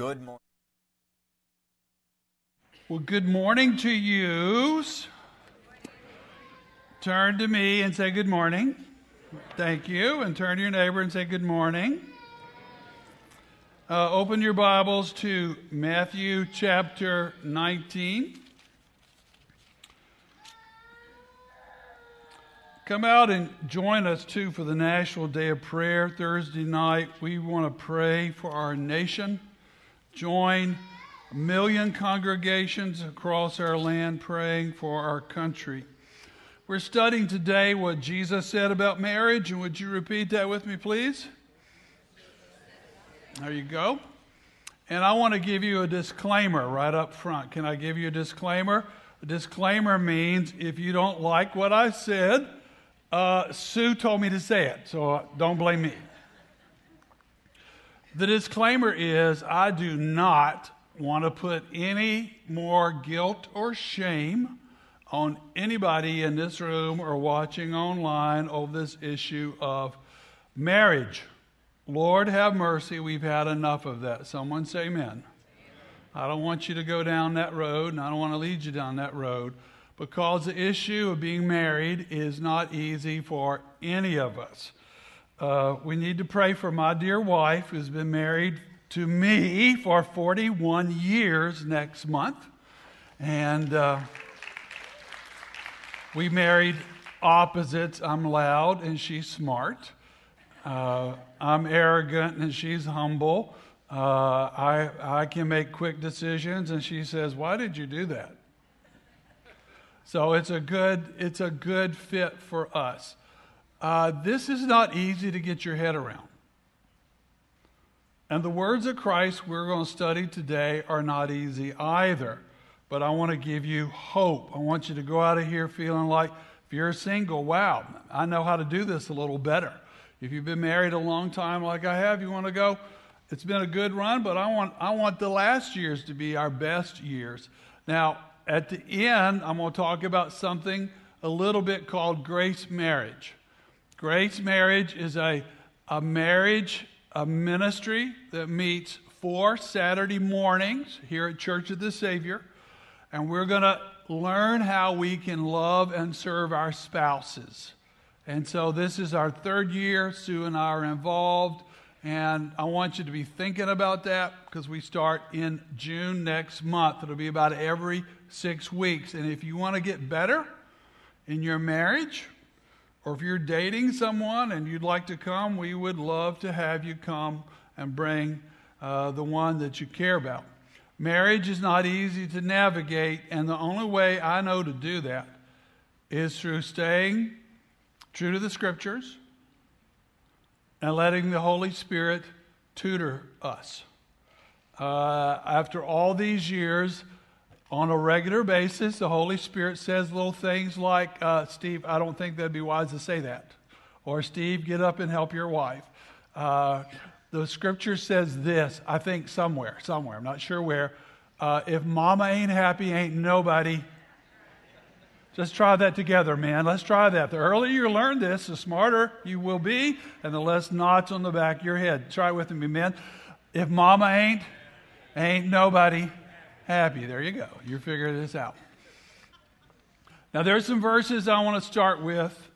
Good morning. Well, good morning to you. Turn to me and say good morning. Thank you. And turn to your neighbor and say good morning. Uh, open your Bibles to Matthew chapter 19. Come out and join us too for the National Day of Prayer Thursday night. We want to pray for our nation. Join a million congregations across our land praying for our country. We're studying today what Jesus said about marriage, and would you repeat that with me, please? There you go. And I want to give you a disclaimer right up front. Can I give you a disclaimer? A disclaimer means if you don't like what I said, uh, Sue told me to say it, so don't blame me. The disclaimer is I do not want to put any more guilt or shame on anybody in this room or watching online over this issue of marriage. Lord have mercy, we've had enough of that. Someone say amen. I don't want you to go down that road, and I don't want to lead you down that road because the issue of being married is not easy for any of us. Uh, we need to pray for my dear wife who's been married to me for 41 years next month. And uh, we married opposites. I'm loud and she's smart. Uh, I'm arrogant and she's humble. Uh, I, I can make quick decisions and she says, Why did you do that? So it's a good, it's a good fit for us. Uh, this is not easy to get your head around. And the words of Christ we're going to study today are not easy either. But I want to give you hope. I want you to go out of here feeling like if you're single, wow, I know how to do this a little better. If you've been married a long time like I have, you want to go, it's been a good run, but I want, I want the last years to be our best years. Now, at the end, I'm going to talk about something a little bit called grace marriage. Grace marriage is a, a marriage, a ministry that meets four Saturday mornings here at Church of the Savior. And we're going to learn how we can love and serve our spouses. And so this is our third year. Sue and I are involved. And I want you to be thinking about that because we start in June next month. It'll be about every six weeks. And if you want to get better in your marriage, or if you're dating someone and you'd like to come, we would love to have you come and bring uh, the one that you care about. Marriage is not easy to navigate, and the only way I know to do that is through staying true to the scriptures and letting the Holy Spirit tutor us. Uh, after all these years, on a regular basis, the Holy Spirit says little things like, uh, Steve, I don't think that'd be wise to say that. Or, Steve, get up and help your wife. Uh, the scripture says this, I think somewhere, somewhere, I'm not sure where. Uh, if mama ain't happy, ain't nobody. Just try that together, man. Let's try that. The earlier you learn this, the smarter you will be, and the less knots on the back of your head. Try it with me, man. If mama ain't, ain't nobody happy. There you go. You're figuring this out. Now, there's some verses I want to start with.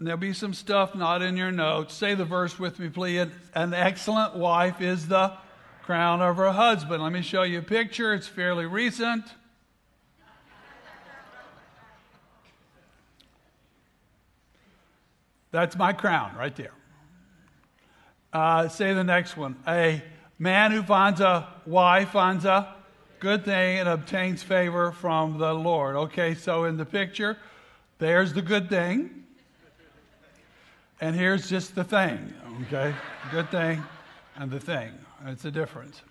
There'll be some stuff not in your notes. Say the verse with me, please. An excellent wife is the crown of her husband. Let me show you a picture. It's fairly recent. That's my crown right there. Uh, say the next one. A man who finds a wife finds a good thing and obtains favor from the Lord. Okay, so in the picture, there's the good thing, and here's just the thing. Okay, good thing and the thing. It's a difference.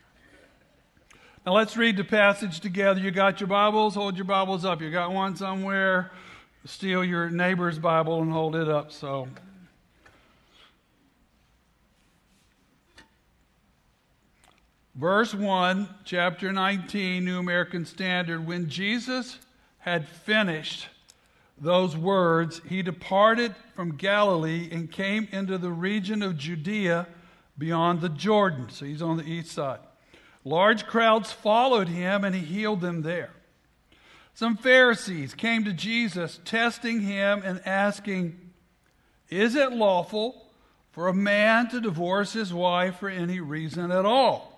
Now let's read the passage together. You got your Bibles? Hold your Bibles up. You got one somewhere? Steal your neighbor's Bible and hold it up. So. Verse 1, chapter 19, New American Standard. When Jesus had finished those words, he departed from Galilee and came into the region of Judea beyond the Jordan. So he's on the east side. Large crowds followed him, and he healed them there. Some Pharisees came to Jesus, testing him and asking, Is it lawful for a man to divorce his wife for any reason at all?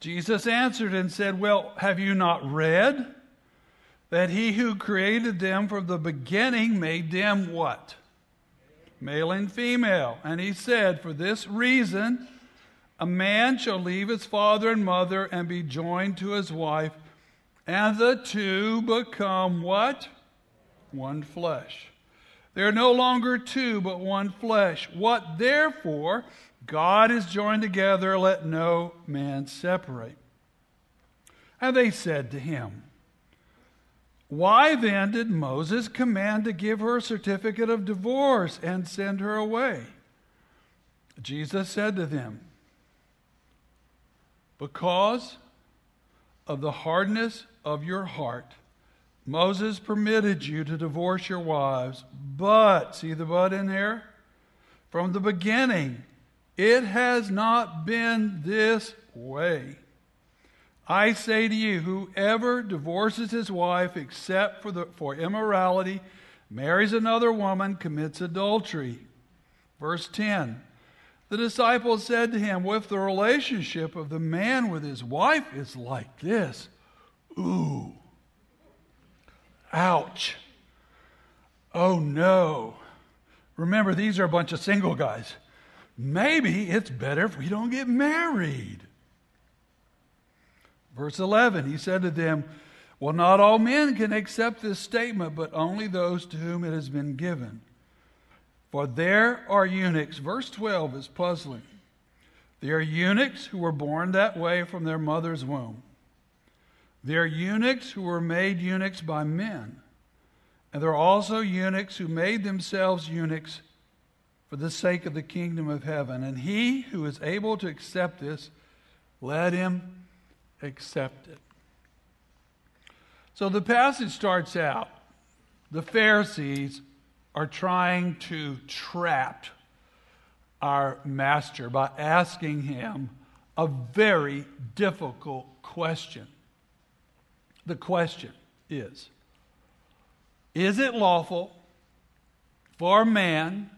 Jesus answered and said, Well, have you not read that he who created them from the beginning made them what? Male and female. And he said, For this reason, a man shall leave his father and mother and be joined to his wife, and the two become what? One flesh. They are no longer two, but one flesh. What therefore God is joined together, let no man separate. And they said to him, Why then did Moses command to give her a certificate of divorce and send her away? Jesus said to them, because of the hardness of your heart, Moses permitted you to divorce your wives, but, see the but in there? From the beginning, it has not been this way. I say to you, whoever divorces his wife except for, the, for immorality, marries another woman, commits adultery. Verse 10 the disciples said to him, if the relationship of the man with his wife is like this, ooh, ouch, oh no. Remember, these are a bunch of single guys. Maybe it's better if we don't get married. Verse 11, he said to them, Well, not all men can accept this statement, but only those to whom it has been given. For there are eunuchs, verse 12 is puzzling. There are eunuchs who were born that way from their mother's womb. There are eunuchs who were made eunuchs by men. And there are also eunuchs who made themselves eunuchs for the sake of the kingdom of heaven. And he who is able to accept this, let him accept it. So the passage starts out the Pharisees are trying to trap our master by asking him a very difficult question. The question is Is it lawful for a man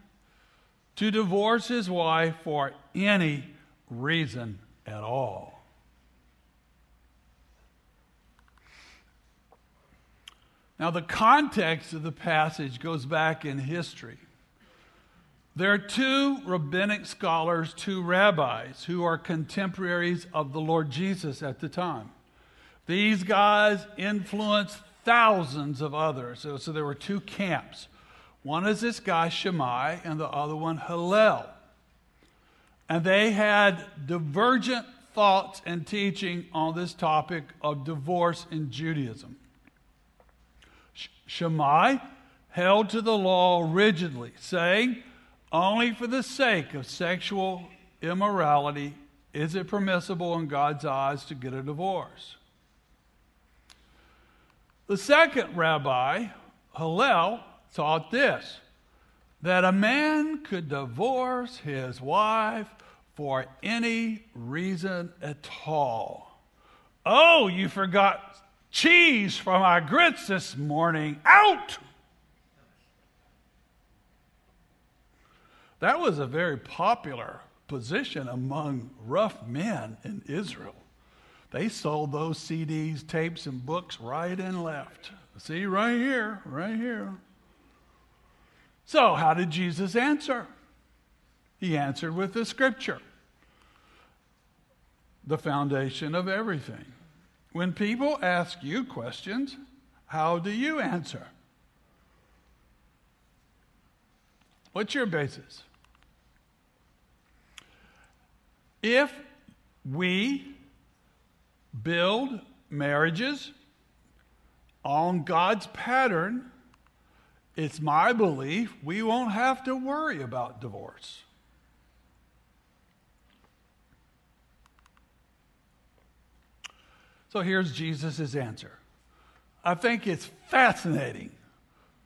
to divorce his wife for any reason at all? Now, the context of the passage goes back in history. There are two rabbinic scholars, two rabbis, who are contemporaries of the Lord Jesus at the time. These guys influenced thousands of others. So, so there were two camps. One is this guy, Shammai, and the other one, Hillel. And they had divergent thoughts and teaching on this topic of divorce in Judaism. Shammai held to the law rigidly, saying, only for the sake of sexual immorality is it permissible in God's eyes to get a divorce. The second rabbi, Hillel, taught this that a man could divorce his wife for any reason at all. Oh, you forgot cheese from our grits this morning. Out! That was a very popular position among rough men in Israel. They sold those CDs, tapes, and books right and left. See, right here, right here. So, how did Jesus answer? He answered with the scripture, the foundation of everything. When people ask you questions, how do you answer? What's your basis? If we build marriages on God's pattern, it's my belief we won't have to worry about divorce. So here's Jesus' answer. I think it's fascinating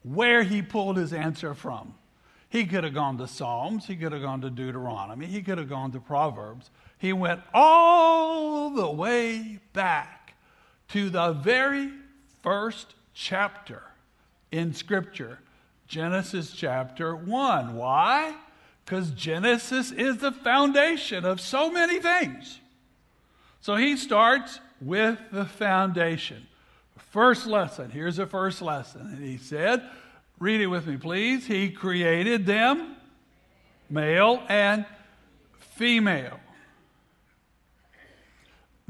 where he pulled his answer from. He could have gone to Psalms. He could have gone to Deuteronomy. He could have gone to Proverbs. He went all the way back to the very first chapter in Scripture, Genesis chapter 1. Why? Because Genesis is the foundation of so many things. So he starts with the foundation. First lesson. Here's the first lesson. And he said, read it with me, please. He created them, male and female.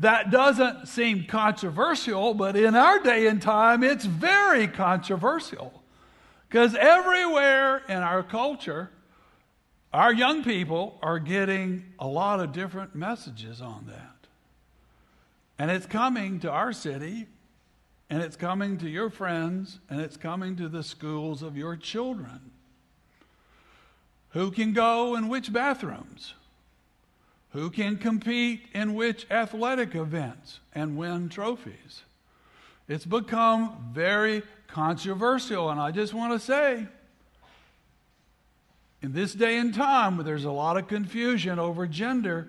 That doesn't seem controversial, but in our day and time, it's very controversial. Because everywhere in our culture, our young people are getting a lot of different messages on that. And it's coming to our city, and it's coming to your friends, and it's coming to the schools of your children. Who can go in which bathrooms? Who can compete in which athletic events and win trophies? It's become very controversial, and I just want to say, in this day and time where there's a lot of confusion over gender,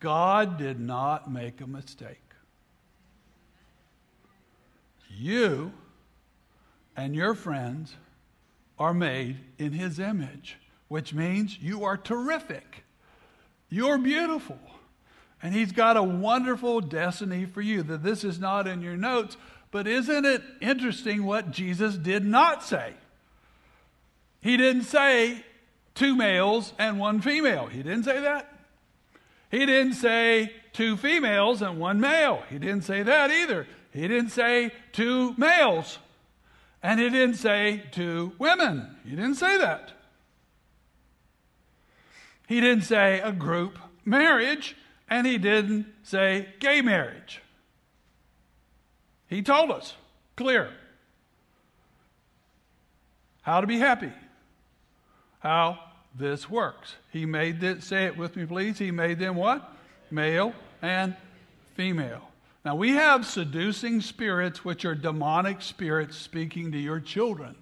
God did not make a mistake. You and your friends are made in His image, which means you are terrific. You're beautiful. And He's got a wonderful destiny for you. That this is not in your notes, but isn't it interesting what Jesus did not say? He didn't say, two males and one female. He didn't say that. He didn't say two females and one male. He didn't say that either. He didn't say two males. And he didn't say two women. He didn't say that. He didn't say a group marriage, and he didn't say gay marriage. He told us clear how to be happy, how this works. He made this, say it with me, please. He made them what? Male and female. Now, we have seducing spirits, which are demonic spirits speaking to your children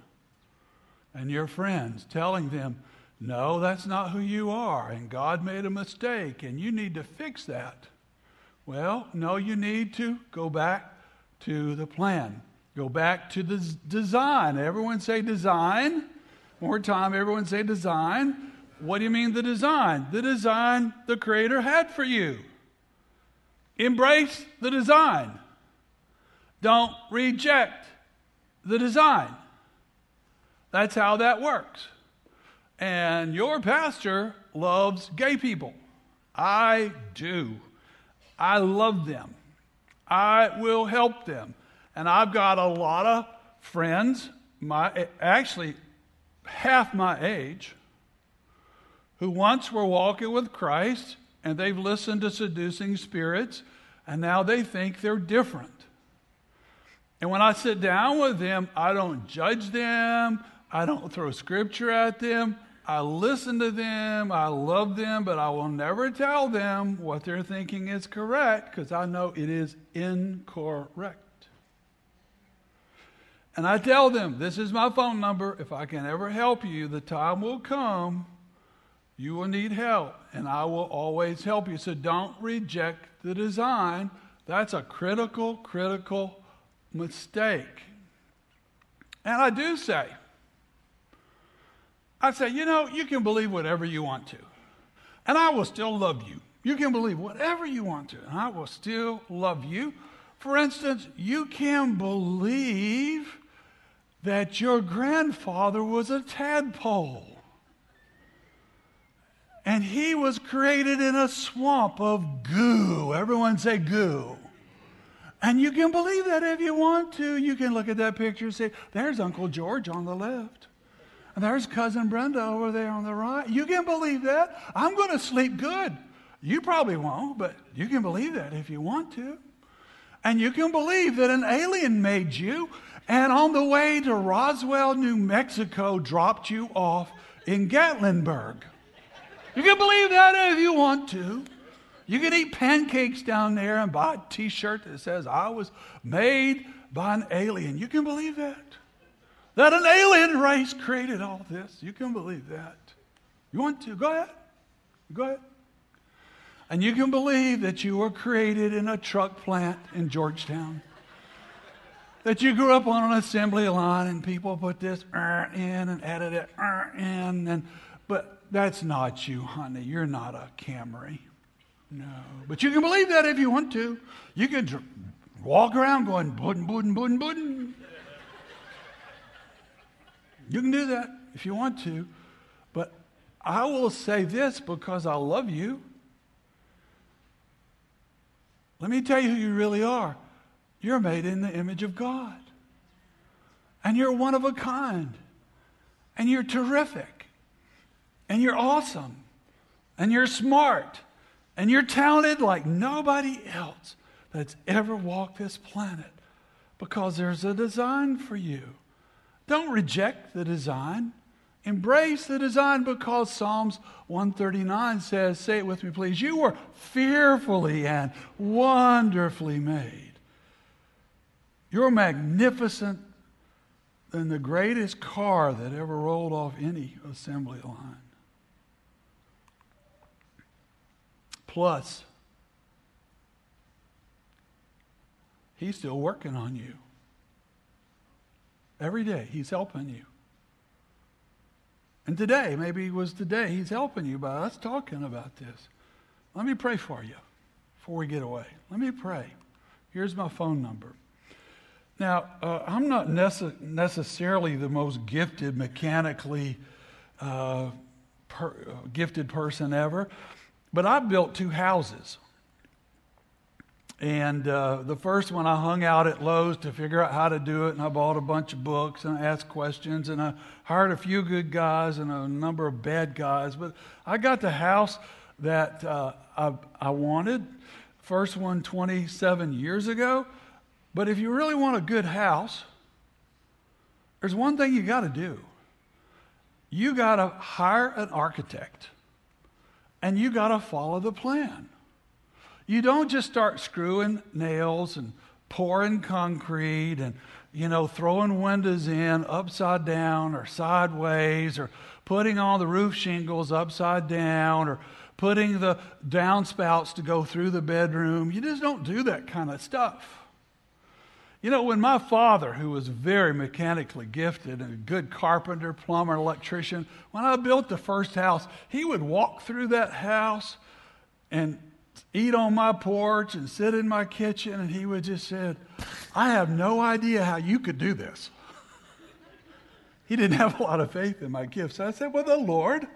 and your friends, telling them, no, that's not who you are, and God made a mistake, and you need to fix that. Well, no, you need to go back to the plan. Go back to the design. Everyone say design. More time, everyone say design. What do you mean the design? The design the Creator had for you. Embrace the design. Don't reject the design. That's how that works. And your pastor loves gay people. I do. I love them. I will help them. And I've got a lot of friends, my actually half my age, who once were walking with Christ and they've listened to seducing spirits and now they think they're different. And when I sit down with them, I don't judge them, I don't throw scripture at them. I listen to them, I love them, but I will never tell them what they're thinking is correct because I know it is incorrect. And I tell them, this is my phone number. If I can ever help you, the time will come. You will need help, and I will always help you. So don't reject the design. That's a critical, critical mistake. And I do say, I say, you know, you can believe whatever you want to, and I will still love you. You can believe whatever you want to, and I will still love you. For instance, you can believe that your grandfather was a tadpole. And he was created in a swamp of goo. Everyone say goo. And you can believe that if you want to. You can look at that picture and say, there's Uncle George on the left. There's Cousin Brenda over there on the right. You can believe that. I'm going to sleep good. You probably won't, but you can believe that if you want to. And you can believe that an alien made you and on the way to Roswell, New Mexico, dropped you off in Gatlinburg. You can believe that if you want to. You can eat pancakes down there and buy a t shirt that says, I was made by an alien. You can believe that. That an alien race created all this. You can believe that. You want to? Go ahead. Go ahead. And you can believe that you were created in a truck plant in Georgetown. that you grew up on an assembly line and people put this in and added it in. And, but that's not you, honey. You're not a Camry. No. But you can believe that if you want to. You can dr- walk around going, buddin, buddin, buddin, buddin. You can do that if you want to. But I will say this because I love you. Let me tell you who you really are. You're made in the image of God. And you're one of a kind. And you're terrific. And you're awesome. And you're smart. And you're talented like nobody else that's ever walked this planet because there's a design for you. Don't reject the design. Embrace the design because Psalms 139 says, say it with me, please, you were fearfully and wonderfully made. You're magnificent than the greatest car that ever rolled off any assembly line. Plus, He's still working on you. Every day, He's helping you. And today, maybe it was today, He's helping you by us talking about this. Let me pray for you before we get away. Let me pray. Here's my phone number. Now, uh, I'm not nece- necessarily the most gifted, mechanically uh, per- uh, gifted person ever, but I've built two houses. And uh, the first one I hung out at Lowe's to figure out how to do it, and I bought a bunch of books and I asked questions, and I hired a few good guys and a number of bad guys. But I got the house that uh, I, I wanted. First one 27 years ago. But if you really want a good house, there's one thing you got to do. You got to hire an architect and you got to follow the plan. You don't just start screwing nails and pouring concrete and, you know, throwing windows in upside down or sideways or putting all the roof shingles upside down or putting the downspouts to go through the bedroom. You just don't do that kind of stuff. You know, when my father, who was very mechanically gifted and a good carpenter, plumber, electrician, when I built the first house, he would walk through that house and eat on my porch and sit in my kitchen, and he would just said, I have no idea how you could do this. he didn't have a lot of faith in my gifts. So I said, Well, the Lord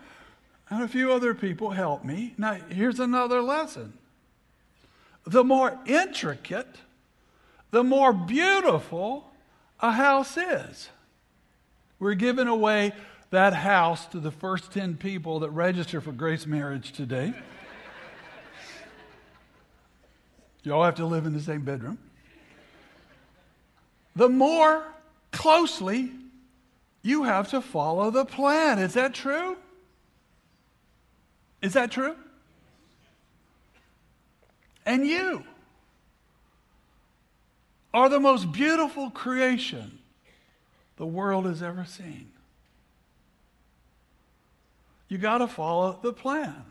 and a few other people helped me. Now, here's another lesson. The more intricate, the more beautiful a house is. We're giving away that house to the first 10 people that register for Grace Marriage today. You all have to live in the same bedroom. The more closely you have to follow the plan. Is that true? Is that true? And you are the most beautiful creation the world has ever seen. You got to follow the plan.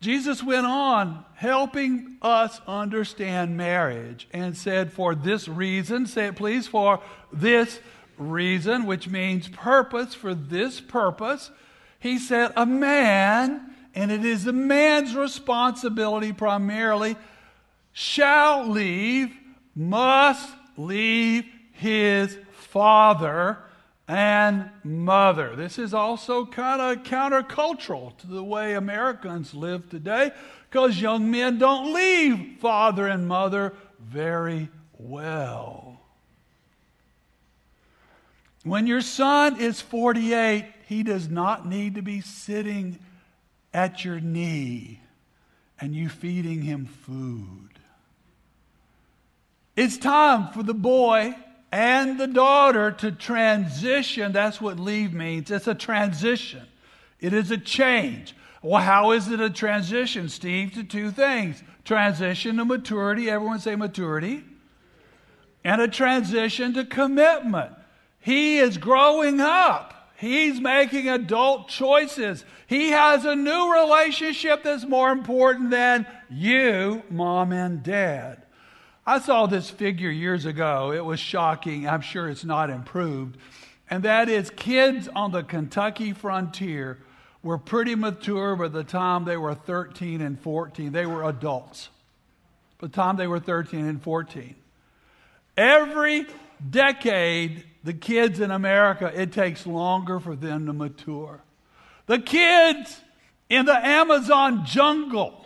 Jesus went on helping us understand marriage and said, For this reason, say it please, for this reason, which means purpose, for this purpose, he said, A man, and it is a man's responsibility primarily, shall leave must leave his father and mother. This is also kind of countercultural to the way Americans live today because young men don't leave father and mother very well. When your son is 48, he does not need to be sitting at your knee and you feeding him food. It's time for the boy and the daughter to transition. That's what leave means. It's a transition, it is a change. Well, how is it a transition, Steve? To two things transition to maturity. Everyone say maturity. And a transition to commitment. He is growing up. He's making adult choices. He has a new relationship that's more important than you, mom and dad. I saw this figure years ago. It was shocking. I'm sure it's not improved. And that is kids on the Kentucky frontier were pretty mature by the time they were 13 and 14. They were adults by the time they were 13 and 14. Every decade, the kids in America, it takes longer for them to mature. The kids in the Amazon jungle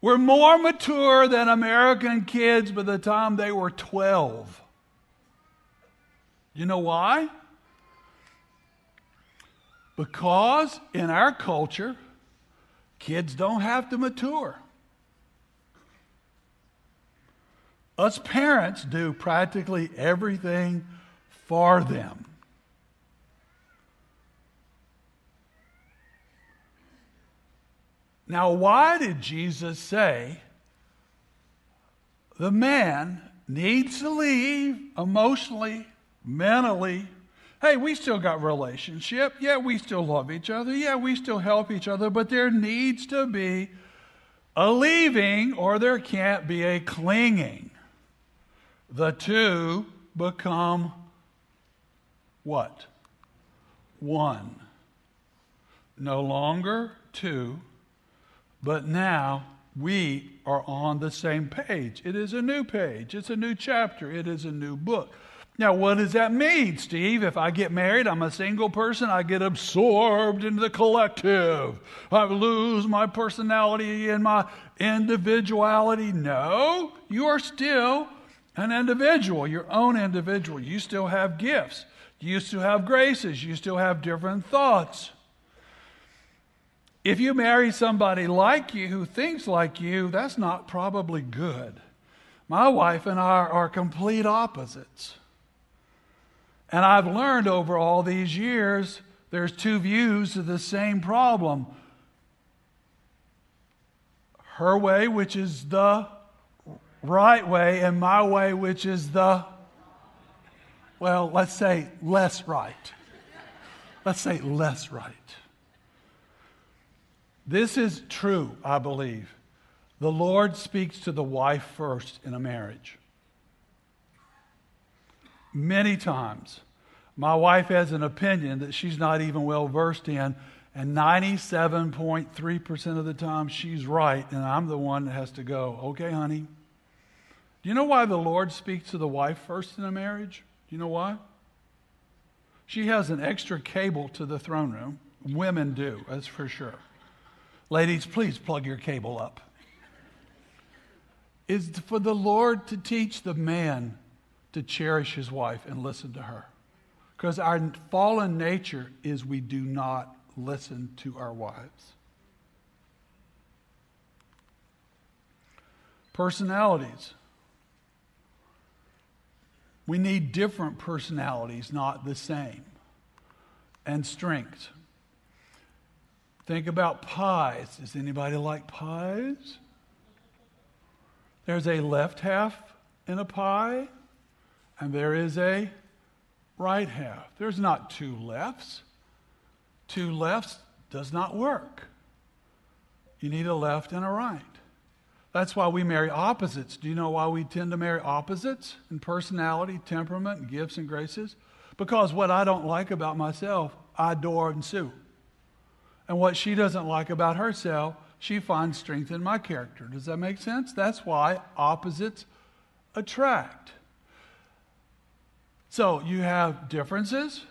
were more mature than American kids by the time they were 12. You know why? Because in our culture, kids don't have to mature. Us parents do practically everything for them. Now, why did Jesus say the man needs to leave emotionally, mentally? Hey, we still got relationship. Yeah, we still love each other. Yeah, we still help each other, but there needs to be a leaving or there can't be a clinging. The two become what? One. No longer two, but now we are on the same page. It is a new page, it's a new chapter, it is a new book. Now, what does that mean, Steve? If I get married, I'm a single person, I get absorbed into the collective. I lose my personality and my individuality. No, you are still an individual, your own individual. You still have gifts, you still have graces, you still have different thoughts. If you marry somebody like you who thinks like you, that's not probably good. My wife and I are complete opposites. And I've learned over all these years there's two views of the same problem. Her way, which is the right way, and my way, which is the, well, let's say less right. Let's say less right. This is true, I believe. The Lord speaks to the wife first in a marriage many times. My wife has an opinion that she's not even well versed in, and 97.3% of the time she's right, and I'm the one that has to go, okay, honey. Do you know why the Lord speaks to the wife first in a marriage? Do you know why? She has an extra cable to the throne room. Women do, that's for sure. Ladies, please plug your cable up. Is for the Lord to teach the man to cherish his wife and listen to her. Because our fallen nature is we do not listen to our wives. Personalities. We need different personalities, not the same. And strengths. Think about pies. Does anybody like pies? There's a left half in a pie and there is a right half. There's not two lefts. Two lefts does not work. You need a left and a right. That's why we marry opposites. Do you know why we tend to marry opposites in personality, temperament, gifts and graces? Because what I don't like about myself, I adore and sue. And what she doesn't like about herself, she finds strength in my character. Does that make sense? That's why opposites attract. So you have differences,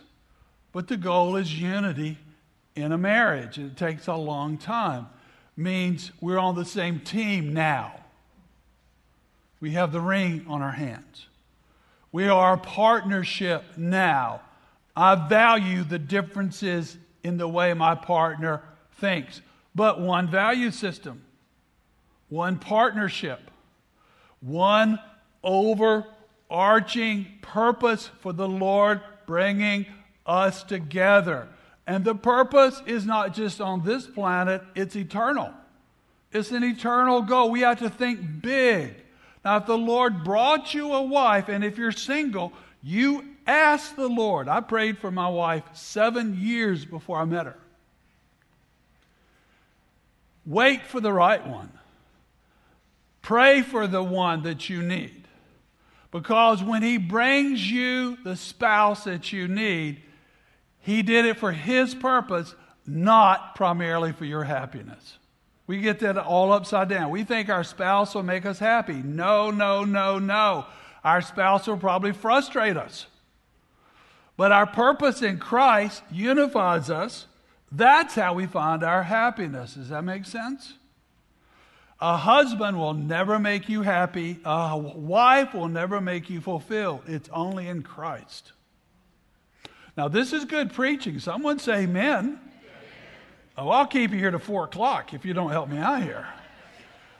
but the goal is unity in a marriage. It takes a long time. Means we're on the same team now. We have the ring on our hands. We are a partnership now. I value the differences in the way my partner thinks, but one value system, one partnership, one overarching purpose for the Lord bringing us together. And the purpose is not just on this planet, it's eternal. It's an eternal goal. We have to think big. Now, if the Lord brought you a wife, and if you're single, you Ask the Lord. I prayed for my wife seven years before I met her. Wait for the right one. Pray for the one that you need. Because when He brings you the spouse that you need, He did it for His purpose, not primarily for your happiness. We get that all upside down. We think our spouse will make us happy. No, no, no, no. Our spouse will probably frustrate us. But our purpose in Christ unifies us. That's how we find our happiness. Does that make sense? A husband will never make you happy. A wife will never make you fulfilled. It's only in Christ. Now, this is good preaching. Someone say amen. Oh, I'll keep you here to four o'clock if you don't help me out here.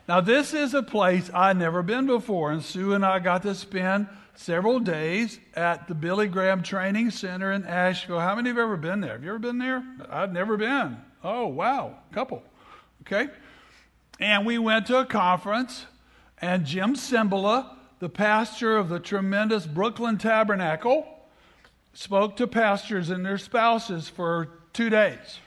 Now, this is a place I'd never been before, and Sue and I got to spend several days at the Billy Graham Training Center in Asheville. How many have ever been there? Have you ever been there? I've never been. Oh, wow, a couple. Okay. And we went to a conference, and Jim Cymbala, the pastor of the tremendous Brooklyn Tabernacle, spoke to pastors and their spouses for two days.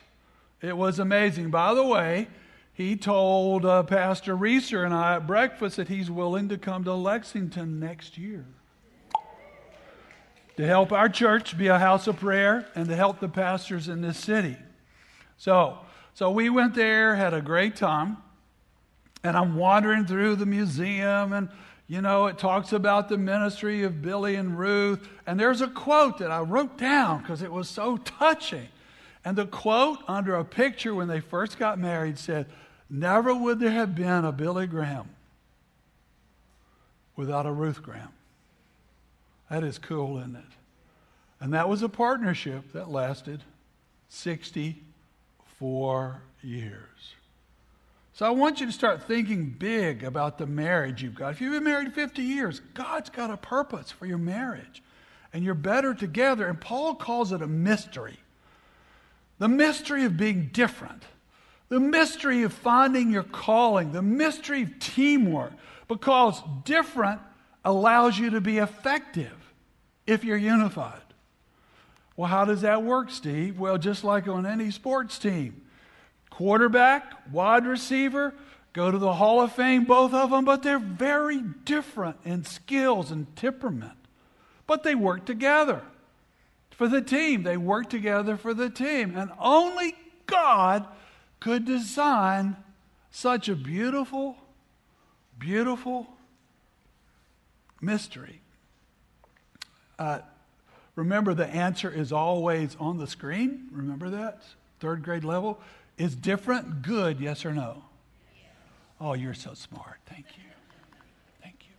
It was amazing. By the way, he told uh, Pastor Reeser and I at breakfast that he's willing to come to Lexington next year to help our church be a house of prayer and to help the pastors in this city. So, so we went there, had a great time. And I'm wandering through the museum, and you know, it talks about the ministry of Billy and Ruth. And there's a quote that I wrote down because it was so touching. And the quote under a picture when they first got married said, Never would there have been a Billy Graham without a Ruth Graham. That is cool, isn't it? And that was a partnership that lasted 64 years. So I want you to start thinking big about the marriage you've got. If you've been married 50 years, God's got a purpose for your marriage. And you're better together. And Paul calls it a mystery. The mystery of being different. The mystery of finding your calling. The mystery of teamwork. Because different allows you to be effective if you're unified. Well, how does that work, Steve? Well, just like on any sports team quarterback, wide receiver, go to the Hall of Fame, both of them, but they're very different in skills and temperament. But they work together for the team. They work together for the team. And only God could design such a beautiful, beautiful mystery. Uh, remember, the answer is always on the screen. Remember that? Third grade level. Is different good, yes or no? Oh, you're so smart. Thank you. Thank you.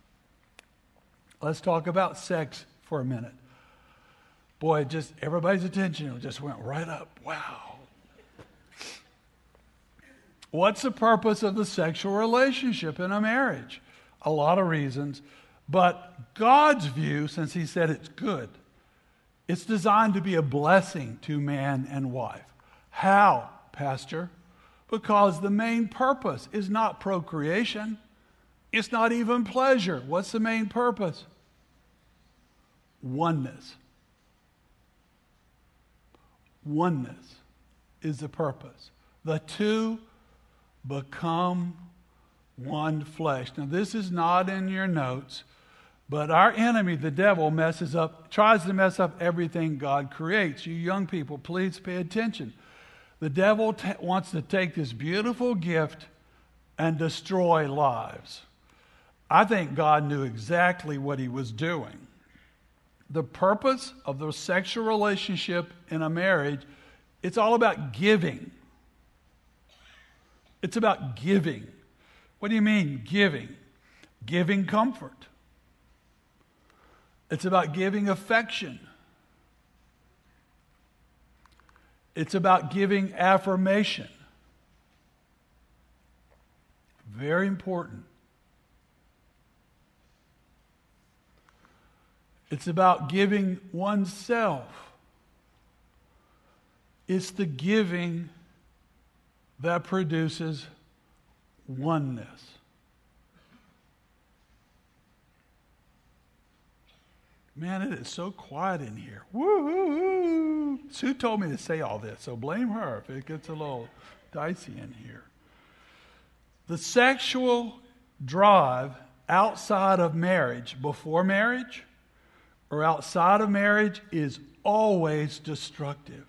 Let's talk about sex for a minute. Boy, just everybody's attention just went right up. Wow. What's the purpose of the sexual relationship in a marriage? A lot of reasons. But God's view, since He said it's good, it's designed to be a blessing to man and wife. How? Pastor, because the main purpose is not procreation. It's not even pleasure. What's the main purpose? Oneness. Oneness is the purpose. The two become one flesh. Now, this is not in your notes, but our enemy, the devil, messes up, tries to mess up everything God creates. You young people, please pay attention. The devil t- wants to take this beautiful gift and destroy lives. I think God knew exactly what he was doing. The purpose of the sexual relationship in a marriage, it's all about giving. It's about giving. What do you mean, giving? Giving comfort. It's about giving affection. It's about giving affirmation. Very important. It's about giving oneself. It's the giving that produces oneness. Man, it is so quiet in here. Woo. Sue told me to say all this, so blame her if it gets a little dicey in here. The sexual drive outside of marriage, before marriage, or outside of marriage is always destructive.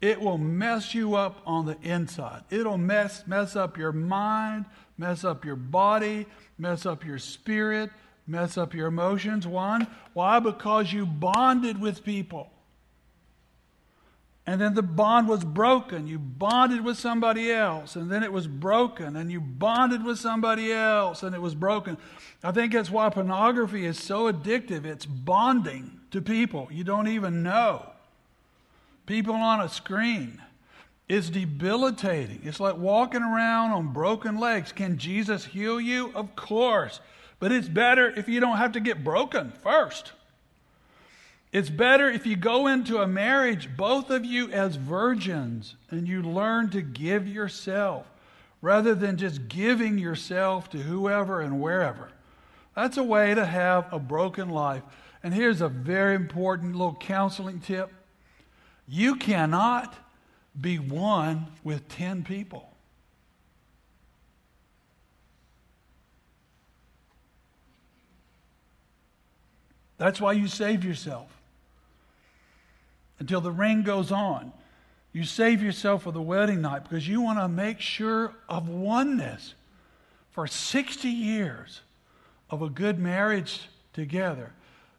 It will mess you up on the inside. It'll mess, mess up your mind, mess up your body, mess up your spirit, mess up your emotions. One, why? Because you bonded with people. And then the bond was broken. You bonded with somebody else, and then it was broken, and you bonded with somebody else, and it was broken. I think that's why pornography is so addictive. It's bonding to people you don't even know people on a screen. It's debilitating. It's like walking around on broken legs. Can Jesus heal you? Of course. But it's better if you don't have to get broken first. It's better if you go into a marriage, both of you as virgins, and you learn to give yourself rather than just giving yourself to whoever and wherever. That's a way to have a broken life. And here's a very important little counseling tip you cannot be one with 10 people. That's why you save yourself until the ring goes on. You save yourself for the wedding night because you want to make sure of oneness for 60 years of a good marriage together.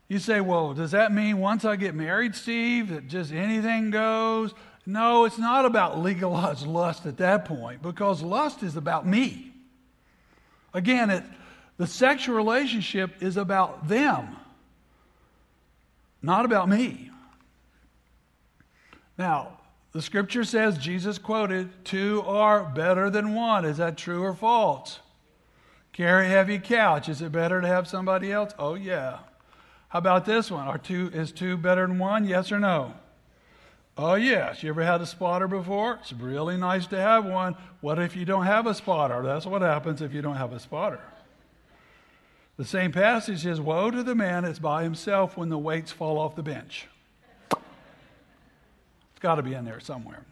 You say, well, does that mean once I get married, Steve, that just anything goes? No, it's not about legalized lust at that point because lust is about me. Again, it, the sexual relationship is about them, not about me. Now, the scripture says, Jesus quoted, two are better than one. Is that true or false? Carry a heavy couch. Is it better to have somebody else? Oh, yeah. How about this one? Are two, is two better than one? Yes or no? Oh, yes. You ever had a spotter before? It's really nice to have one. What if you don't have a spotter? That's what happens if you don't have a spotter. The same passage says, Woe to the man that's by himself when the weights fall off the bench. It's got to be in there somewhere.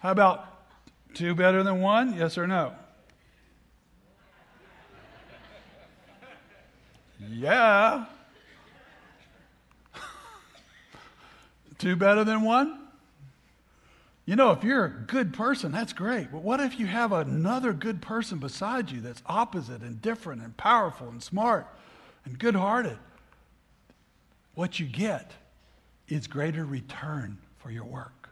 How about two better than one? Yes or no? Yeah. Two better than one? You know, if you're a good person, that's great. But what if you have another good person beside you that's opposite and different and powerful and smart and good hearted? What you get is greater return for your work.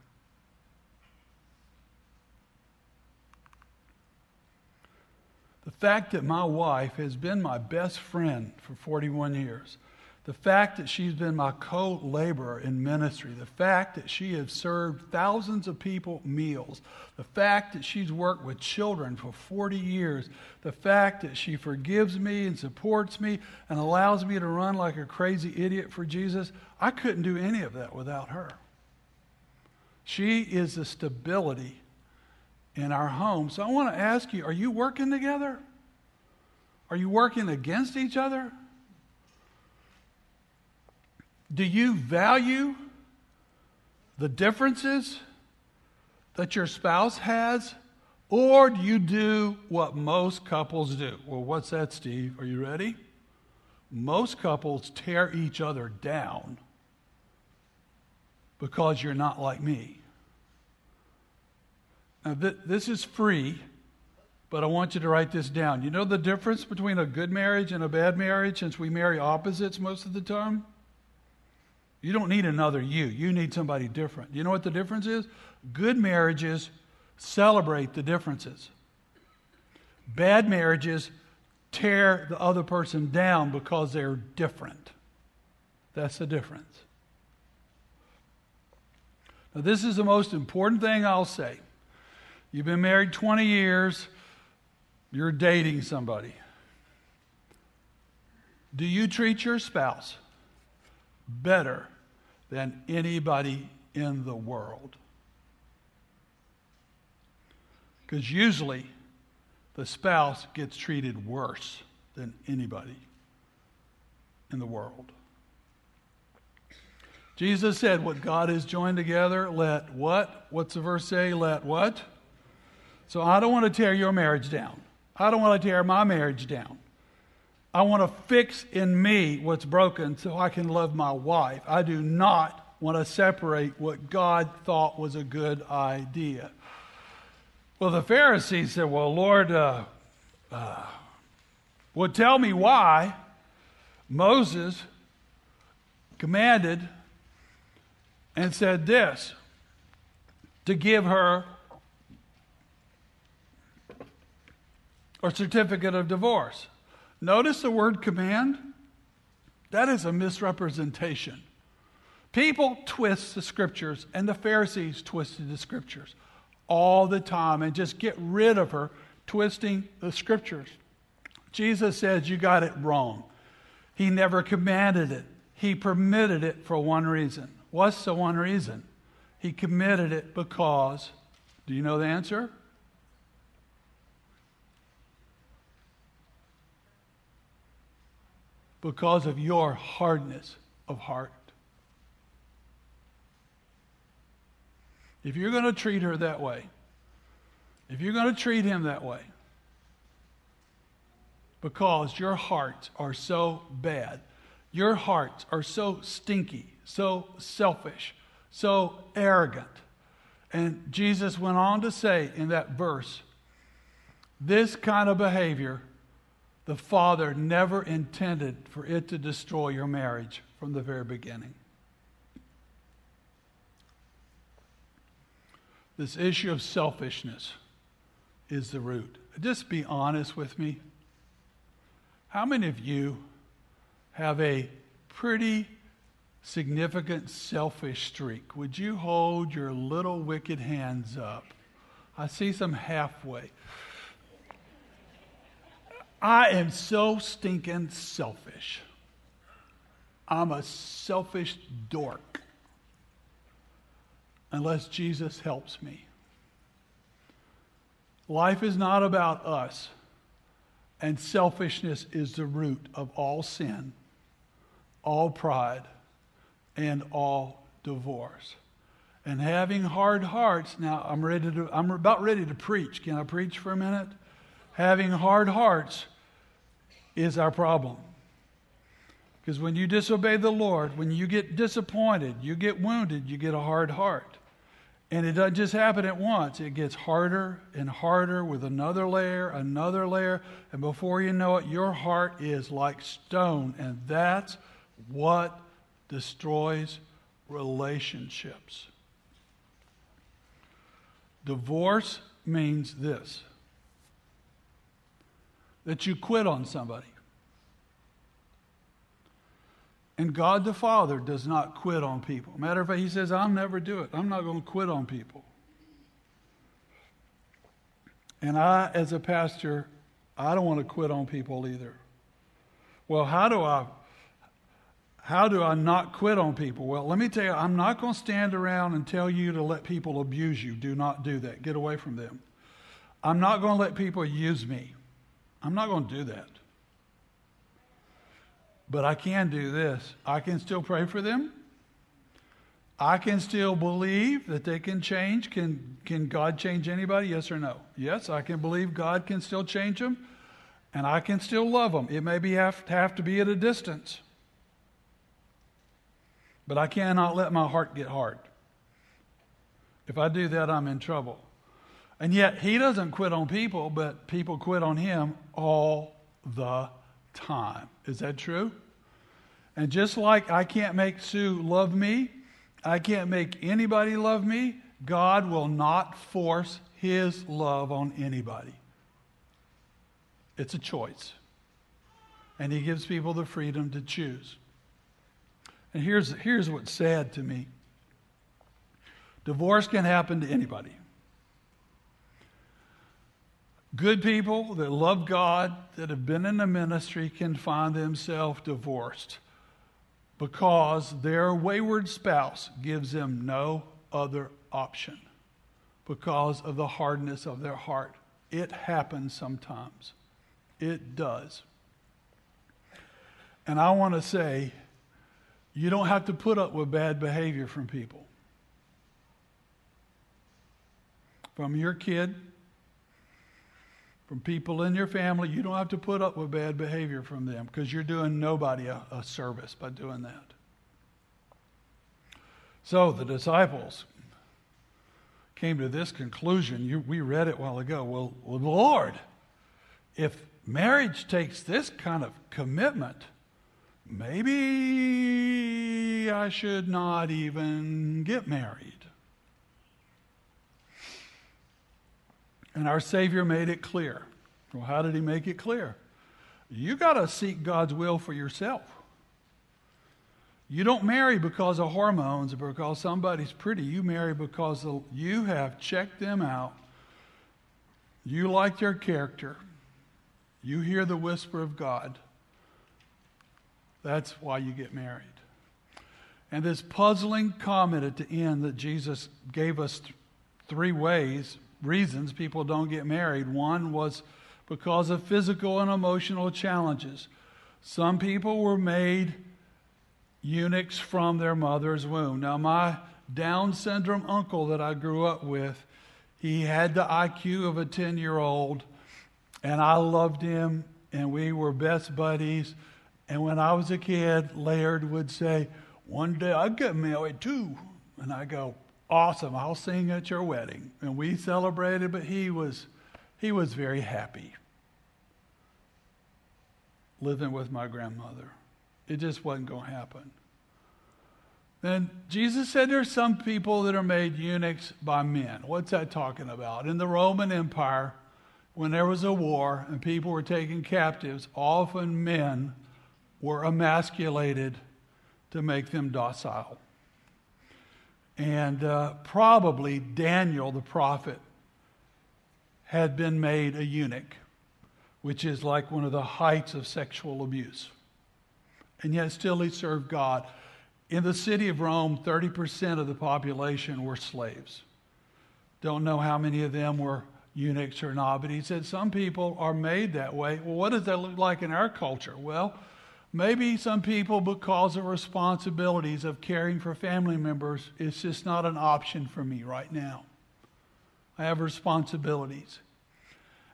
The fact that my wife has been my best friend for 41 years the fact that she's been my co laborer in ministry, the fact that she has served thousands of people meals, the fact that she's worked with children for 40 years, the fact that she forgives me and supports me and allows me to run like a crazy idiot for Jesus, I couldn't do any of that without her. She is the stability in our home. So I want to ask you are you working together? Are you working against each other? Do you value the differences that your spouse has? Or do you do what most couples do? Well, what's that, Steve? Are you ready? Most couples tear each other down because you're not like me. Now, th- this is free, but I want you to write this down. You know the difference between a good marriage and a bad marriage since we marry opposites most of the time? You don't need another you. You need somebody different. You know what the difference is? Good marriages celebrate the differences. Bad marriages tear the other person down because they're different. That's the difference. Now, this is the most important thing I'll say. You've been married 20 years, you're dating somebody. Do you treat your spouse better than anybody in the world. Because usually the spouse gets treated worse than anybody in the world. Jesus said, What God has joined together, let what? What's the verse say? Let what? So I don't want to tear your marriage down. I don't want to tear my marriage down. I want to fix in me what's broken so I can love my wife. I do not want to separate what God thought was a good idea. Well, the Pharisees said, Well, Lord, uh, uh, well, tell me why Moses commanded and said this to give her a certificate of divorce. Notice the word command. That is a misrepresentation. People twist the scriptures, and the Pharisees twisted the scriptures all the time and just get rid of her twisting the scriptures. Jesus says you got it wrong. He never commanded it, He permitted it for one reason. What's the one reason? He committed it because, do you know the answer? Because of your hardness of heart. If you're going to treat her that way, if you're going to treat him that way, because your hearts are so bad, your hearts are so stinky, so selfish, so arrogant. And Jesus went on to say in that verse this kind of behavior, the Father never intended for it to destroy your marriage from the very beginning. This issue of selfishness is the root. Just be honest with me. How many of you have a pretty significant selfish streak, would you hold your little wicked hands up? I see some halfway. I am so stinking selfish. I'm a selfish dork unless Jesus helps me. Life is not about us, and selfishness is the root of all sin, all pride, and all divorce. And having hard hearts, now I'm ready to I'm about ready to preach. Can I preach for a minute? Having hard hearts is our problem. Because when you disobey the Lord, when you get disappointed, you get wounded, you get a hard heart. And it doesn't just happen at once. It gets harder and harder with another layer, another layer. And before you know it, your heart is like stone. And that's what destroys relationships. Divorce means this that you quit on somebody. And God the Father does not quit on people. Matter of fact, He says, I'll never do it. I'm not going to quit on people. And I, as a pastor, I don't want to quit on people either. Well, how do I how do I not quit on people? Well, let me tell you, I'm not going to stand around and tell you to let people abuse you. Do not do that. Get away from them. I'm not going to let people use me. I'm not going to do that. But I can do this I can still pray for them. I can still believe that they can change. Can, can God change anybody? Yes or no? Yes, I can believe God can still change them, and I can still love them. It may be have, have to be at a distance. But I cannot let my heart get hard. If I do that, I'm in trouble. And yet, he doesn't quit on people, but people quit on him all the time. Is that true? And just like I can't make Sue love me, I can't make anybody love me, God will not force his love on anybody. It's a choice. And he gives people the freedom to choose. And here's, here's what's sad to me divorce can happen to anybody. Good people that love God, that have been in the ministry, can find themselves divorced because their wayward spouse gives them no other option because of the hardness of their heart. It happens sometimes. It does. And I want to say, You don't have to put up with bad behavior from people. From your kid, from people in your family, you don't have to put up with bad behavior from them because you're doing nobody a, a service by doing that. So the disciples came to this conclusion. You, we read it a while ago. Well, well, Lord, if marriage takes this kind of commitment, maybe I should not even get married. And our Savior made it clear. Well, how did He make it clear? You got to seek God's will for yourself. You don't marry because of hormones or because somebody's pretty. You marry because you have checked them out. You like their character. You hear the whisper of God. That's why you get married. And this puzzling comment at the end that Jesus gave us th- three ways, reasons people don't get married. One was because of physical and emotional challenges. Some people were made eunuchs from their mother's womb. Now, my Down syndrome uncle that I grew up with, he had the IQ of a 10 year old, and I loved him, and we were best buddies. And when I was a kid, Laird would say, One day I'll get married too. And I go, Awesome, I'll sing at your wedding. And we celebrated, but he was, he was very happy living with my grandmother. It just wasn't going to happen. Then Jesus said there's some people that are made eunuchs by men. What's that talking about? In the Roman Empire, when there was a war and people were taken captives, often men were emasculated to make them docile. And uh, probably Daniel the prophet had been made a eunuch, which is like one of the heights of sexual abuse and yet still he served God. In the city of Rome, 30% of the population were slaves. Don't know how many of them were eunuchs or not, but he said some people are made that way. Well, what does that look like in our culture? Well, maybe some people, because of responsibilities of caring for family members, it's just not an option for me right now. I have responsibilities.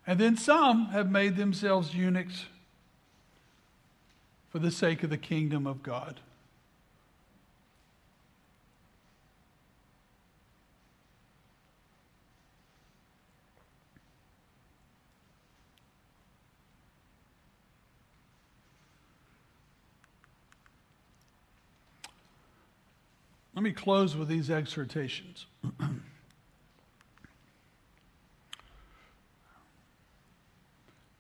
And then some have made themselves eunuchs for the sake of the kingdom of God. Let me close with these exhortations.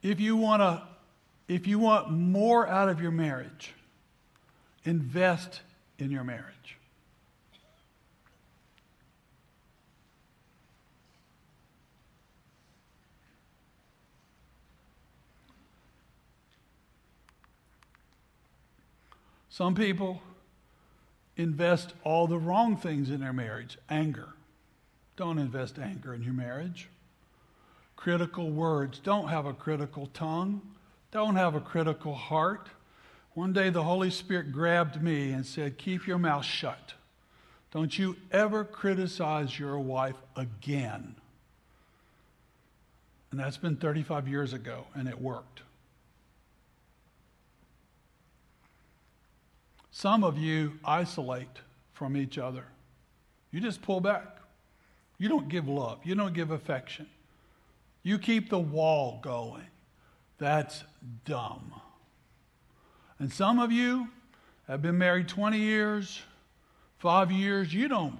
if you want to if you want more out of your marriage, invest in your marriage. Some people invest all the wrong things in their marriage. Anger. Don't invest anger in your marriage. Critical words. Don't have a critical tongue. Don't have a critical heart. One day the Holy Spirit grabbed me and said, Keep your mouth shut. Don't you ever criticize your wife again. And that's been 35 years ago, and it worked. Some of you isolate from each other. You just pull back. You don't give love, you don't give affection. You keep the wall going. That's dumb. And some of you have been married 20 years, five years, you don't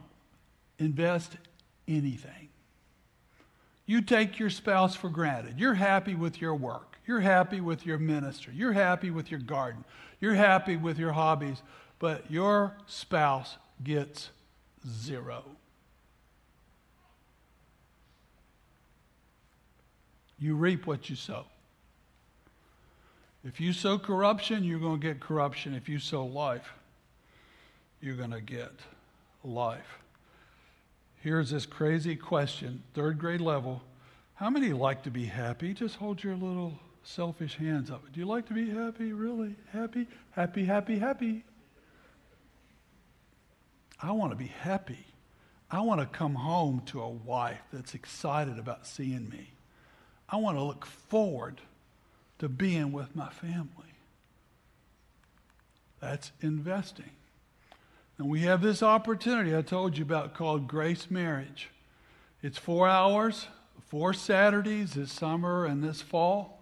invest anything. You take your spouse for granted. You're happy with your work. You're happy with your ministry. You're happy with your garden. You're happy with your hobbies. But your spouse gets zero. You reap what you sow. If you sow corruption, you're going to get corruption. If you sow life, you're going to get life. Here's this crazy question, third grade level. How many like to be happy? Just hold your little selfish hands up. Do you like to be happy? Really? Happy? Happy, happy, happy. I want to be happy. I want to come home to a wife that's excited about seeing me. I want to look forward to being with my family. That's investing. And we have this opportunity I told you about called Grace Marriage. It's four hours, four Saturdays this summer and this fall.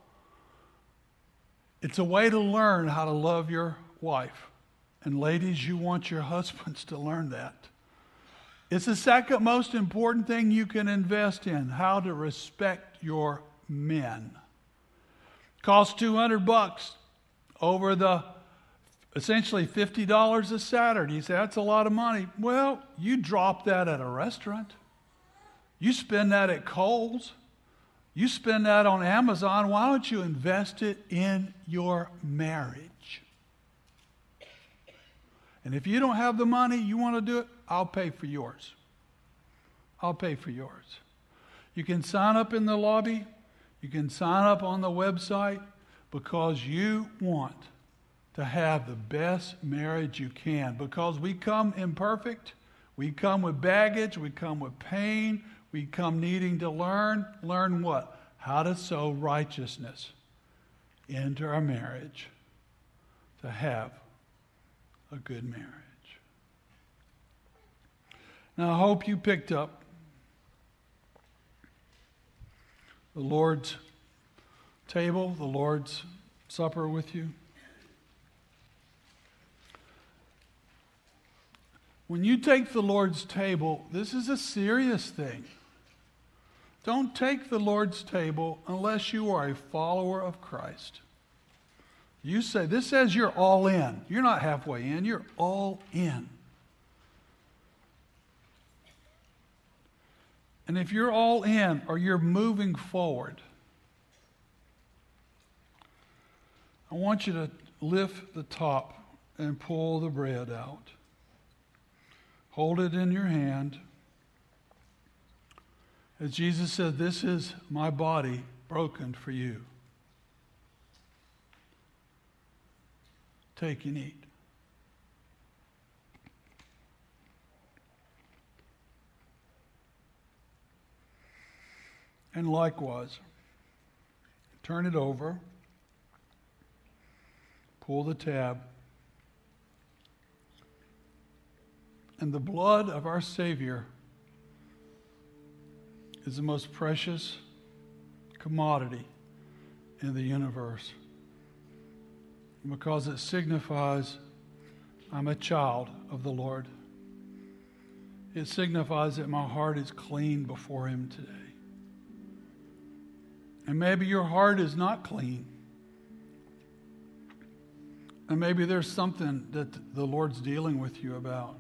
It's a way to learn how to love your wife. And ladies, you want your husbands to learn that. It's the second most important thing you can invest in how to respect your men. Costs 200 bucks over the essentially $50 a Saturday. You say, that's a lot of money. Well, you drop that at a restaurant. You spend that at Kohl's. You spend that on Amazon. Why don't you invest it in your marriage? And if you don't have the money, you want to do it, I'll pay for yours. I'll pay for yours. You can sign up in the lobby. You can sign up on the website because you want to have the best marriage you can. Because we come imperfect, we come with baggage, we come with pain, we come needing to learn. Learn what? How to sow righteousness into our marriage to have a good marriage. Now, I hope you picked up the Lord's table, the Lord's supper with you. When you take the Lord's table, this is a serious thing. Don't take the Lord's table unless you are a follower of Christ. You say, this says you're all in. You're not halfway in, you're all in. And if you're all in or you're moving forward, I want you to lift the top and pull the bread out. Hold it in your hand. As Jesus said, This is my body broken for you. Take and eat. And likewise, turn it over, pull the tab, and the blood of our Savior is the most precious commodity in the universe because it signifies I'm a child of the Lord. It signifies that my heart is clean before Him today. And maybe your heart is not clean. And maybe there's something that the Lord's dealing with you about.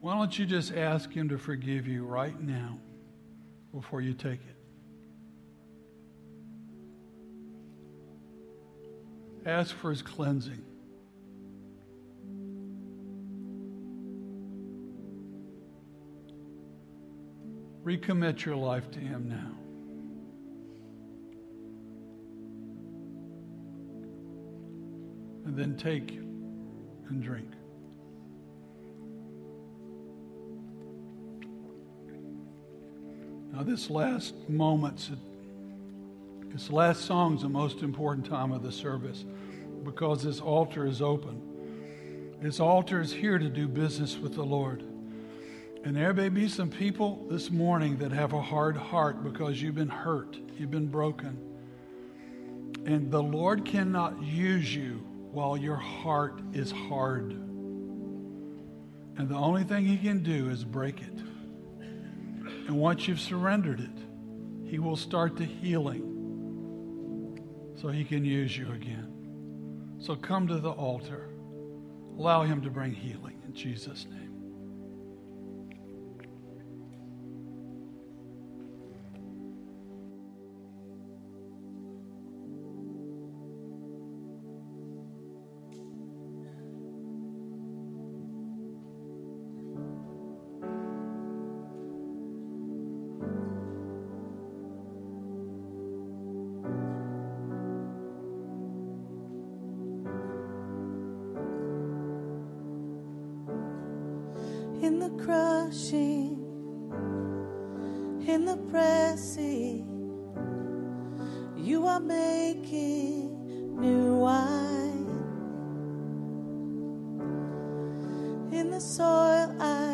Why don't you just ask Him to forgive you right now? Before you take it. Ask for his cleansing. Recommit your life to him now. And then take and drink. Now, this last moment, this last song is the most important time of the service because this altar is open. This altar is here to do business with the Lord. And there may be some people this morning that have a hard heart because you've been hurt, you've been broken. And the Lord cannot use you while your heart is hard. And the only thing He can do is break it. And once you've surrendered it, He will start the healing so He can use you again. So come to the altar. Allow Him to bring healing in Jesus' name. soil I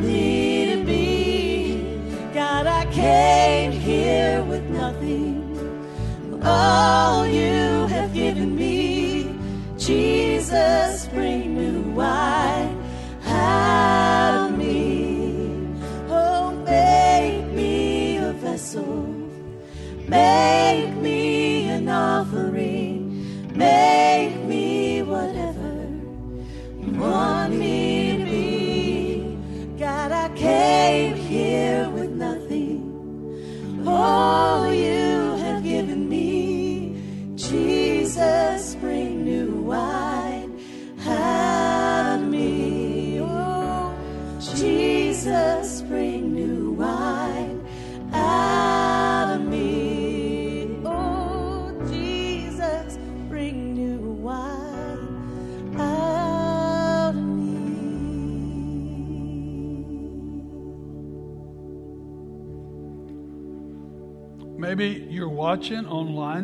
want to be. God, I came here with nothing. Oh.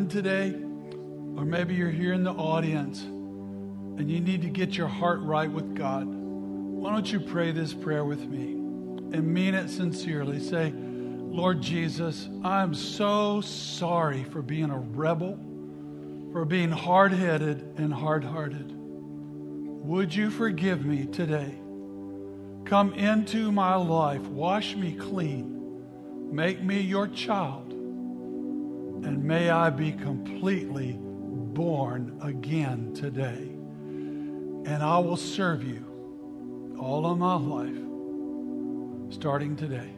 today, or maybe you're here in the audience and you need to get your heart right with God, why don't you pray this prayer with me and mean it sincerely? Say, Lord Jesus, I'm so sorry for being a rebel, for being hard headed and hard hearted. Would you forgive me today? Come into my life, wash me clean, make me your child and may I be completely born again today. And I will serve you all of my life, starting today.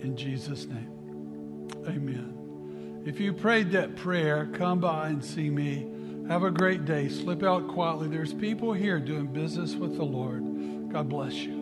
In Jesus' name, amen. If you prayed that prayer, come by and see me. Have a great day. Slip out quietly. There's people here doing business with the Lord. God bless you.